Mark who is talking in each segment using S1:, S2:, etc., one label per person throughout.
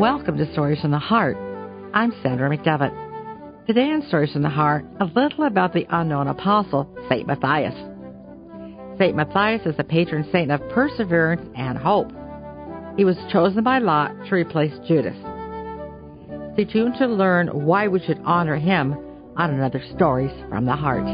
S1: Welcome to Stories from the Heart. I'm Sandra McDevitt. Today on Stories from the Heart, a little about the unknown apostle, St. Matthias. St. Matthias is the patron saint of perseverance and hope. He was chosen by Lot to replace Judas. Stay tuned to learn why we should honor him on another Stories from the Heart.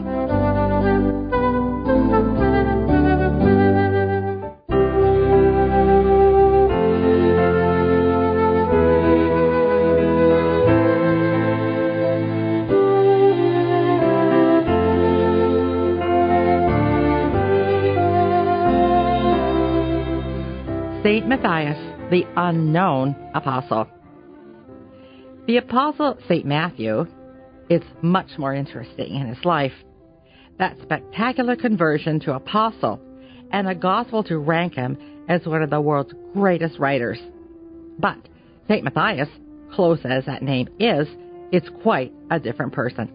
S1: St. Matthias, the unknown apostle. The apostle St. Matthew is much more interesting in his life. That spectacular conversion to apostle and a gospel to rank him as one of the world's greatest writers. But St. Matthias, close as that name is, is quite a different person.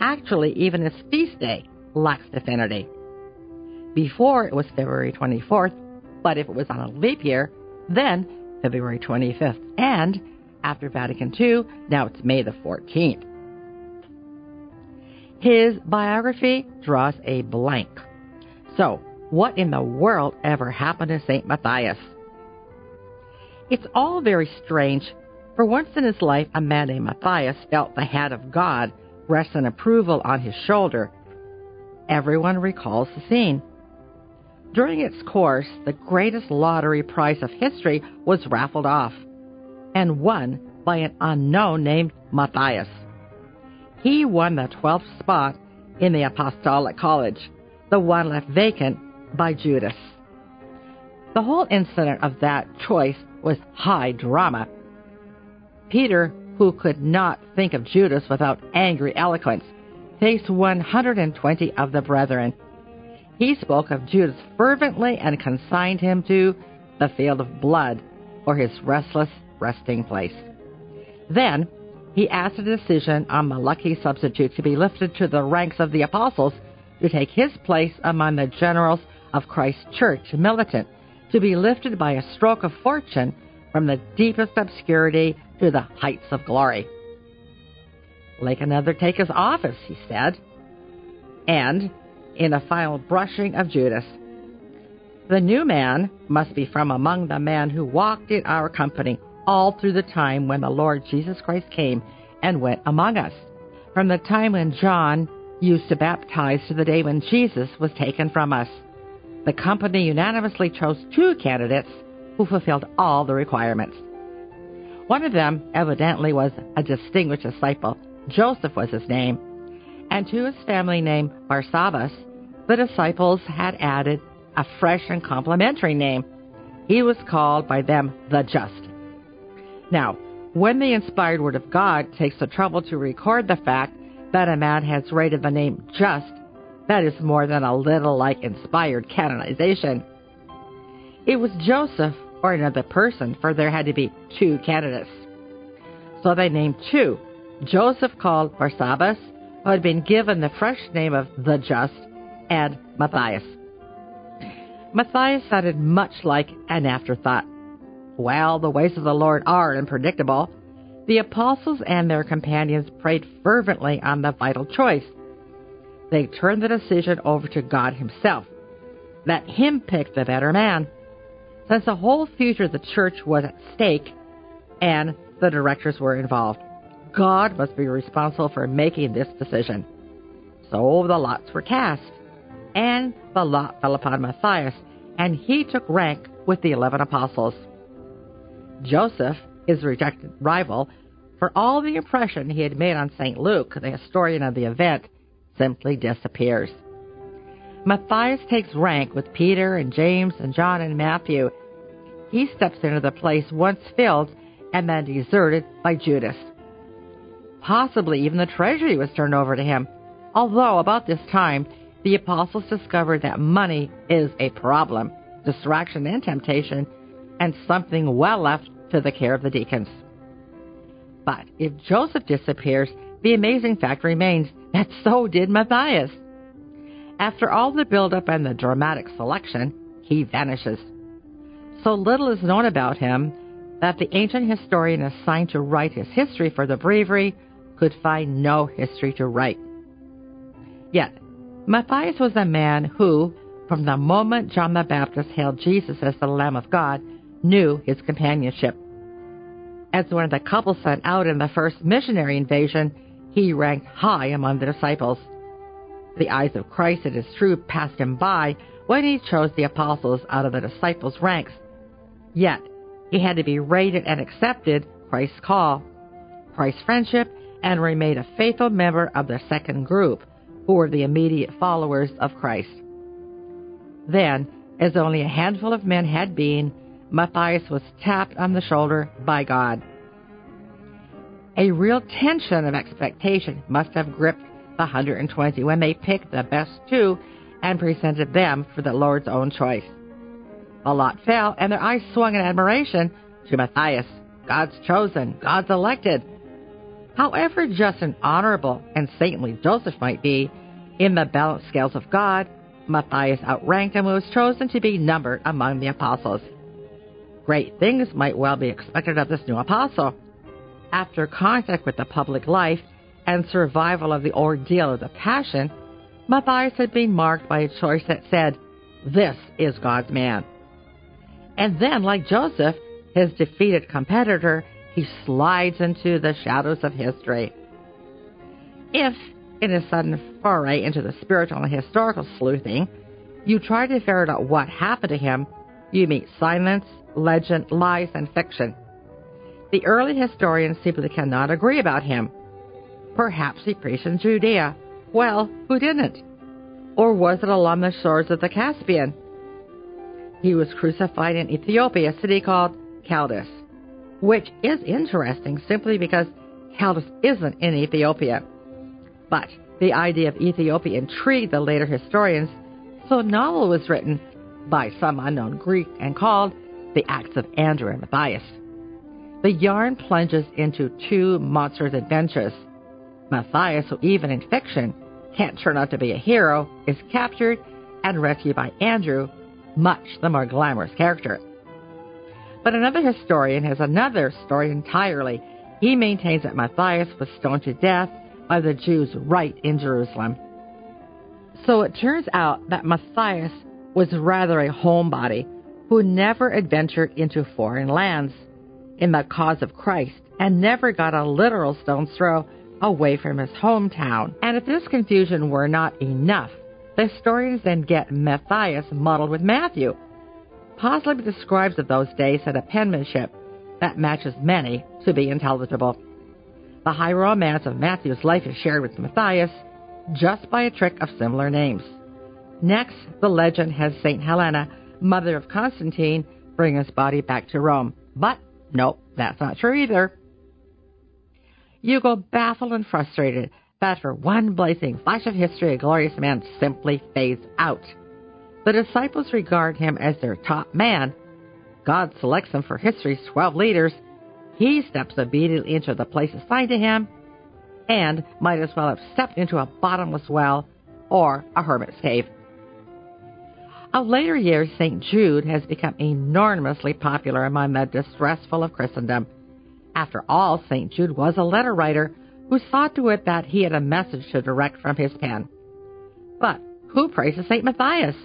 S1: Actually, even his feast day lacks divinity. Before it was February 24th, but if it was on a leap year, then February 25th. And after Vatican II, now it's May the 14th. His biography draws a blank. So, what in the world ever happened to St. Matthias? It's all very strange. For once in his life, a man named Matthias felt the hand of God rest in approval on his shoulder. Everyone recalls the scene. During its course, the greatest lottery prize of history was raffled off and won by an unknown named Matthias. He won the 12th spot in the Apostolic College, the one left vacant by Judas. The whole incident of that choice was high drama. Peter, who could not think of Judas without angry eloquence, faced 120 of the brethren he spoke of Judas fervently and consigned him to the field of blood, or his restless resting place. Then he asked a decision on the lucky substitute to be lifted to the ranks of the apostles to take his place among the generals of Christ's church, militant, to be lifted by a stroke of fortune from the deepest obscurity to the heights of glory. Like another take his office, he said. And in a final brushing of Judas. The new man must be from among the men who walked in our company all through the time when the Lord Jesus Christ came and went among us, from the time when John used to baptize to the day when Jesus was taken from us. The company unanimously chose two candidates who fulfilled all the requirements. One of them evidently was a distinguished disciple. Joseph was his name and to his family name Barsabbas, the disciples had added a fresh and complimentary name. He was called by them the Just. Now, when the inspired Word of God takes the trouble to record the fact that a man has rated the name Just, that is more than a little like inspired canonization. It was Joseph or another person, for there had to be two candidates. So they named two Joseph called Barsabbas who had been given the fresh name of the Just, and Matthias. Matthias sounded much like an afterthought. Well, the ways of the Lord are unpredictable. The apostles and their companions prayed fervently on the vital choice. They turned the decision over to God Himself. Let Him pick the better man. Since the whole future of the church was at stake and the directors were involved. God must be responsible for making this decision. So the lots were cast, and the lot fell upon Matthias, and he took rank with the eleven apostles. Joseph, his rejected rival, for all the impression he had made on St. Luke, the historian of the event, simply disappears. Matthias takes rank with Peter and James and John and Matthew. He steps into the place once filled and then deserted by Judas. Possibly even the treasury was turned over to him. Although about this time, the apostles discovered that money is a problem, distraction and temptation, and something well left to the care of the deacons. But if Joseph disappears, the amazing fact remains that so did Matthias. After all the build-up and the dramatic selection, he vanishes. So little is known about him that the ancient historian assigned to write his history for the breviary could find no history to write. Yet, Matthias was a man who, from the moment John the Baptist hailed Jesus as the Lamb of God, knew his companionship. As one of the couple sent out in the first missionary invasion, he ranked high among the disciples. The eyes of Christ, it is true, passed him by when he chose the apostles out of the disciples' ranks. Yet, he had to be rated and accepted Christ's call, Christ's friendship, and remained a faithful member of the second group, who were the immediate followers of Christ. Then, as only a handful of men had been, Matthias was tapped on the shoulder by God. A real tension of expectation must have gripped the 120 when they picked the best two and presented them for the Lord's own choice. A lot fell, and their eyes swung in admiration to Matthias, God's chosen, God's elected. However just and honorable and saintly Joseph might be, in the balance scales of God, Matthias outranked him and was chosen to be numbered among the apostles. Great things might well be expected of this new apostle. After contact with the public life and survival of the ordeal of the Passion, Matthias had been marked by a choice that said, This is God's man. And then, like Joseph, his defeated competitor, he slides into the shadows of history. If, in a sudden foray into the spiritual and historical sleuthing, you try to ferret out what happened to him, you meet silence, legend, lies, and fiction. The early historians simply cannot agree about him. Perhaps he preached in Judea. Well, who didn't? Or was it along the shores of the Caspian? He was crucified in Ethiopia, a city called Chalcis, which is interesting simply because Chalcis isn't in Ethiopia. But the idea of Ethiopia intrigued the later historians, so a novel was written by some unknown Greek and called The Acts of Andrew and Matthias. The yarn plunges into two monstrous adventures. Matthias, who even in fiction can't turn out to be a hero, is captured and rescued by Andrew, much the more glamorous character. But another historian has another story entirely. He maintains that Matthias was stoned to death by the Jews right in Jerusalem. So it turns out that Matthias was rather a homebody who never adventured into foreign lands in the cause of Christ and never got a literal stone's throw away from his hometown. And if this confusion were not enough, the historians then get Matthias muddled with Matthew. Possibly the scribes of those days had a penmanship that matches many to be intelligible. The high romance of Matthew's life is shared with Matthias just by a trick of similar names. Next, the legend has St. Helena, mother of Constantine, bring his body back to Rome. But Nope, that's not true either. You go baffled and frustrated that for one blazing flash of history, a glorious man simply fades out. The disciples regard him as their top man. God selects him for history's 12 leaders. He steps obediently into the place assigned to him and might as well have stepped into a bottomless well or a hermit's cave. Of later years, St. Jude has become enormously popular among the distressful of Christendom. After all, St. Jude was a letter writer who saw to it that he had a message to direct from his pen. But who praises St. Matthias?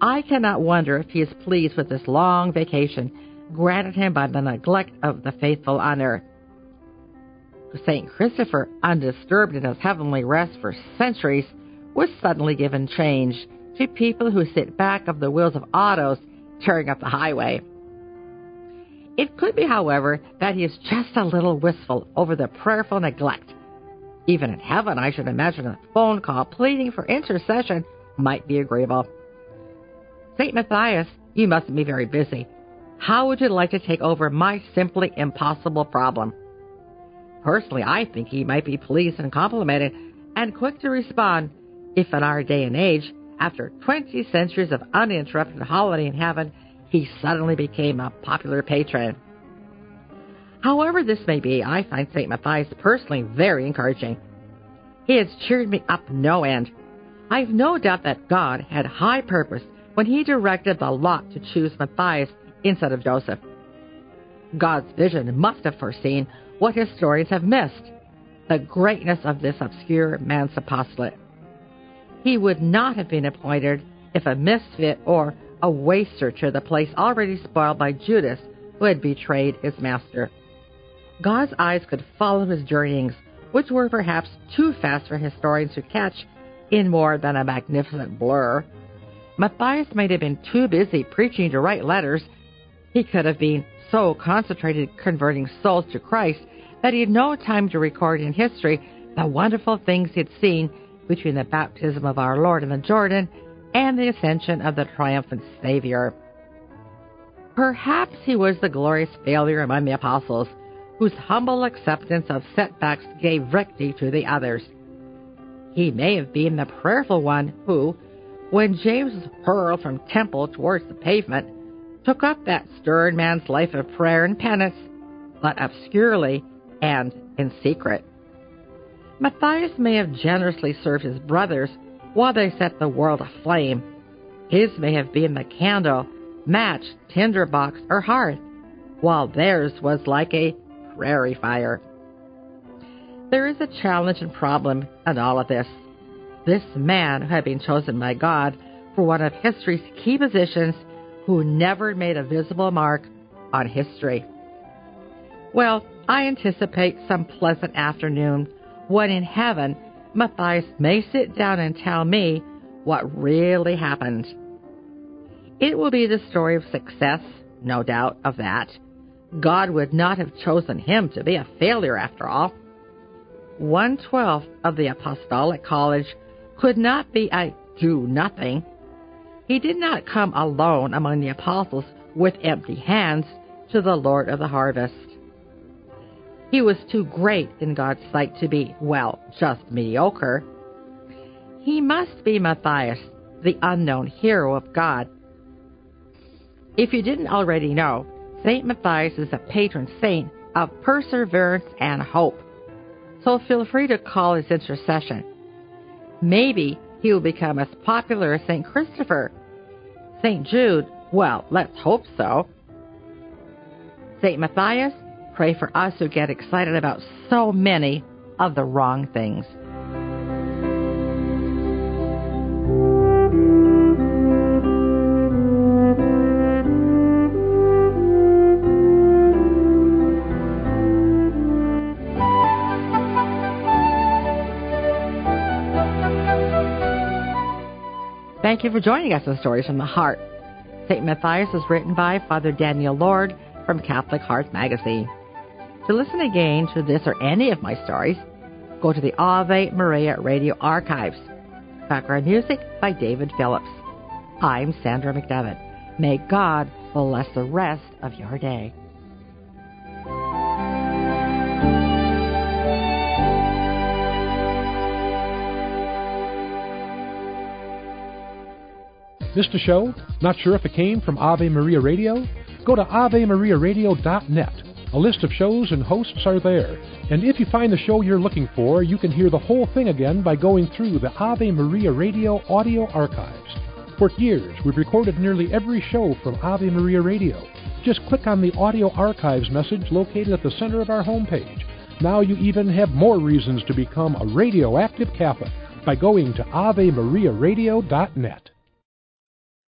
S1: I cannot wonder if he is pleased with this long vacation granted him by the neglect of the faithful on earth. St. Christopher, undisturbed in his heavenly rest for centuries, was suddenly given change to people who sit back of the wheels of autos tearing up the highway. It could be, however, that he is just a little wistful over the prayerful neglect. Even in heaven, I should imagine a phone call pleading for intercession might be agreeable. St. Matthias, you mustn't be very busy. How would you like to take over my simply impossible problem? Personally, I think he might be pleased and complimented and quick to respond if in our day and age after 20 centuries of uninterrupted holiday in heaven, he suddenly became a popular patron. However this may be, I find St. Matthias personally very encouraging. He has cheered me up no end. I have no doubt that God had high purpose when he directed the lot to choose Matthias instead of Joseph. God's vision must have foreseen what historians have missed the greatness of this obscure man's apostolate. He would not have been appointed if a misfit or a waster to the place already spoiled by Judas, who had betrayed his master. God's eyes could follow his journeyings, which were perhaps too fast for historians to catch in more than a magnificent blur. Matthias might have been too busy preaching to write letters. He could have been so concentrated converting souls to Christ that he had no time to record in history the wonderful things he had seen between the baptism of our Lord in the Jordan and the ascension of the triumphant Savior. Perhaps he was the glorious failure among the apostles, whose humble acceptance of setbacks gave victory to the others. He may have been the prayerful one who, when James hurled from temple towards the pavement, took up that stern man's life of prayer and penance, but obscurely and in secret. Matthias may have generously served his brothers while they set the world aflame. His may have been the candle, match, tinderbox, or hearth, while theirs was like a prairie fire. There is a challenge and problem in all of this. This man who had been chosen by God for one of history's key positions who never made a visible mark on history. Well, I anticipate some pleasant afternoon when in heaven Matthias may sit down and tell me what really happened. It will be the story of success, no doubt of that. God would not have chosen him to be a failure after all. One twelfth of the Apostolic College could not be a do nothing. He did not come alone among the apostles with empty hands to the Lord of the harvest. He was too great in God's sight to be, well, just mediocre. He must be Matthias, the unknown hero of God. If you didn't already know, St. Matthias is a patron saint of perseverance and hope. So feel free to call his intercession. Maybe he will become as popular as St. Christopher. St. Jude, well, let's hope so. St. Matthias, pray for us who get excited about so many of the wrong things. Thank you for joining us on Stories from the Heart. St. Matthias is written by Father Daniel Lord from Catholic Heart magazine. To listen again to this or any of my stories, go to the Ave Maria Radio Archives. Background music by David Phillips. I'm Sandra McDevitt. May God bless the rest of your day.
S2: Missed a show? Not sure if it came from Ave Maria Radio? Go to AveMariaRadio.net a list of shows and hosts are there. And if you find the show you're looking for, you can hear the whole thing again by going through the Ave Maria Radio audio archives. For years, we've recorded nearly every show from Ave Maria Radio. Just click on the audio archives message located at the center of our homepage. Now you even have more reasons to become a radioactive Catholic by going to AveMariaRadio.net.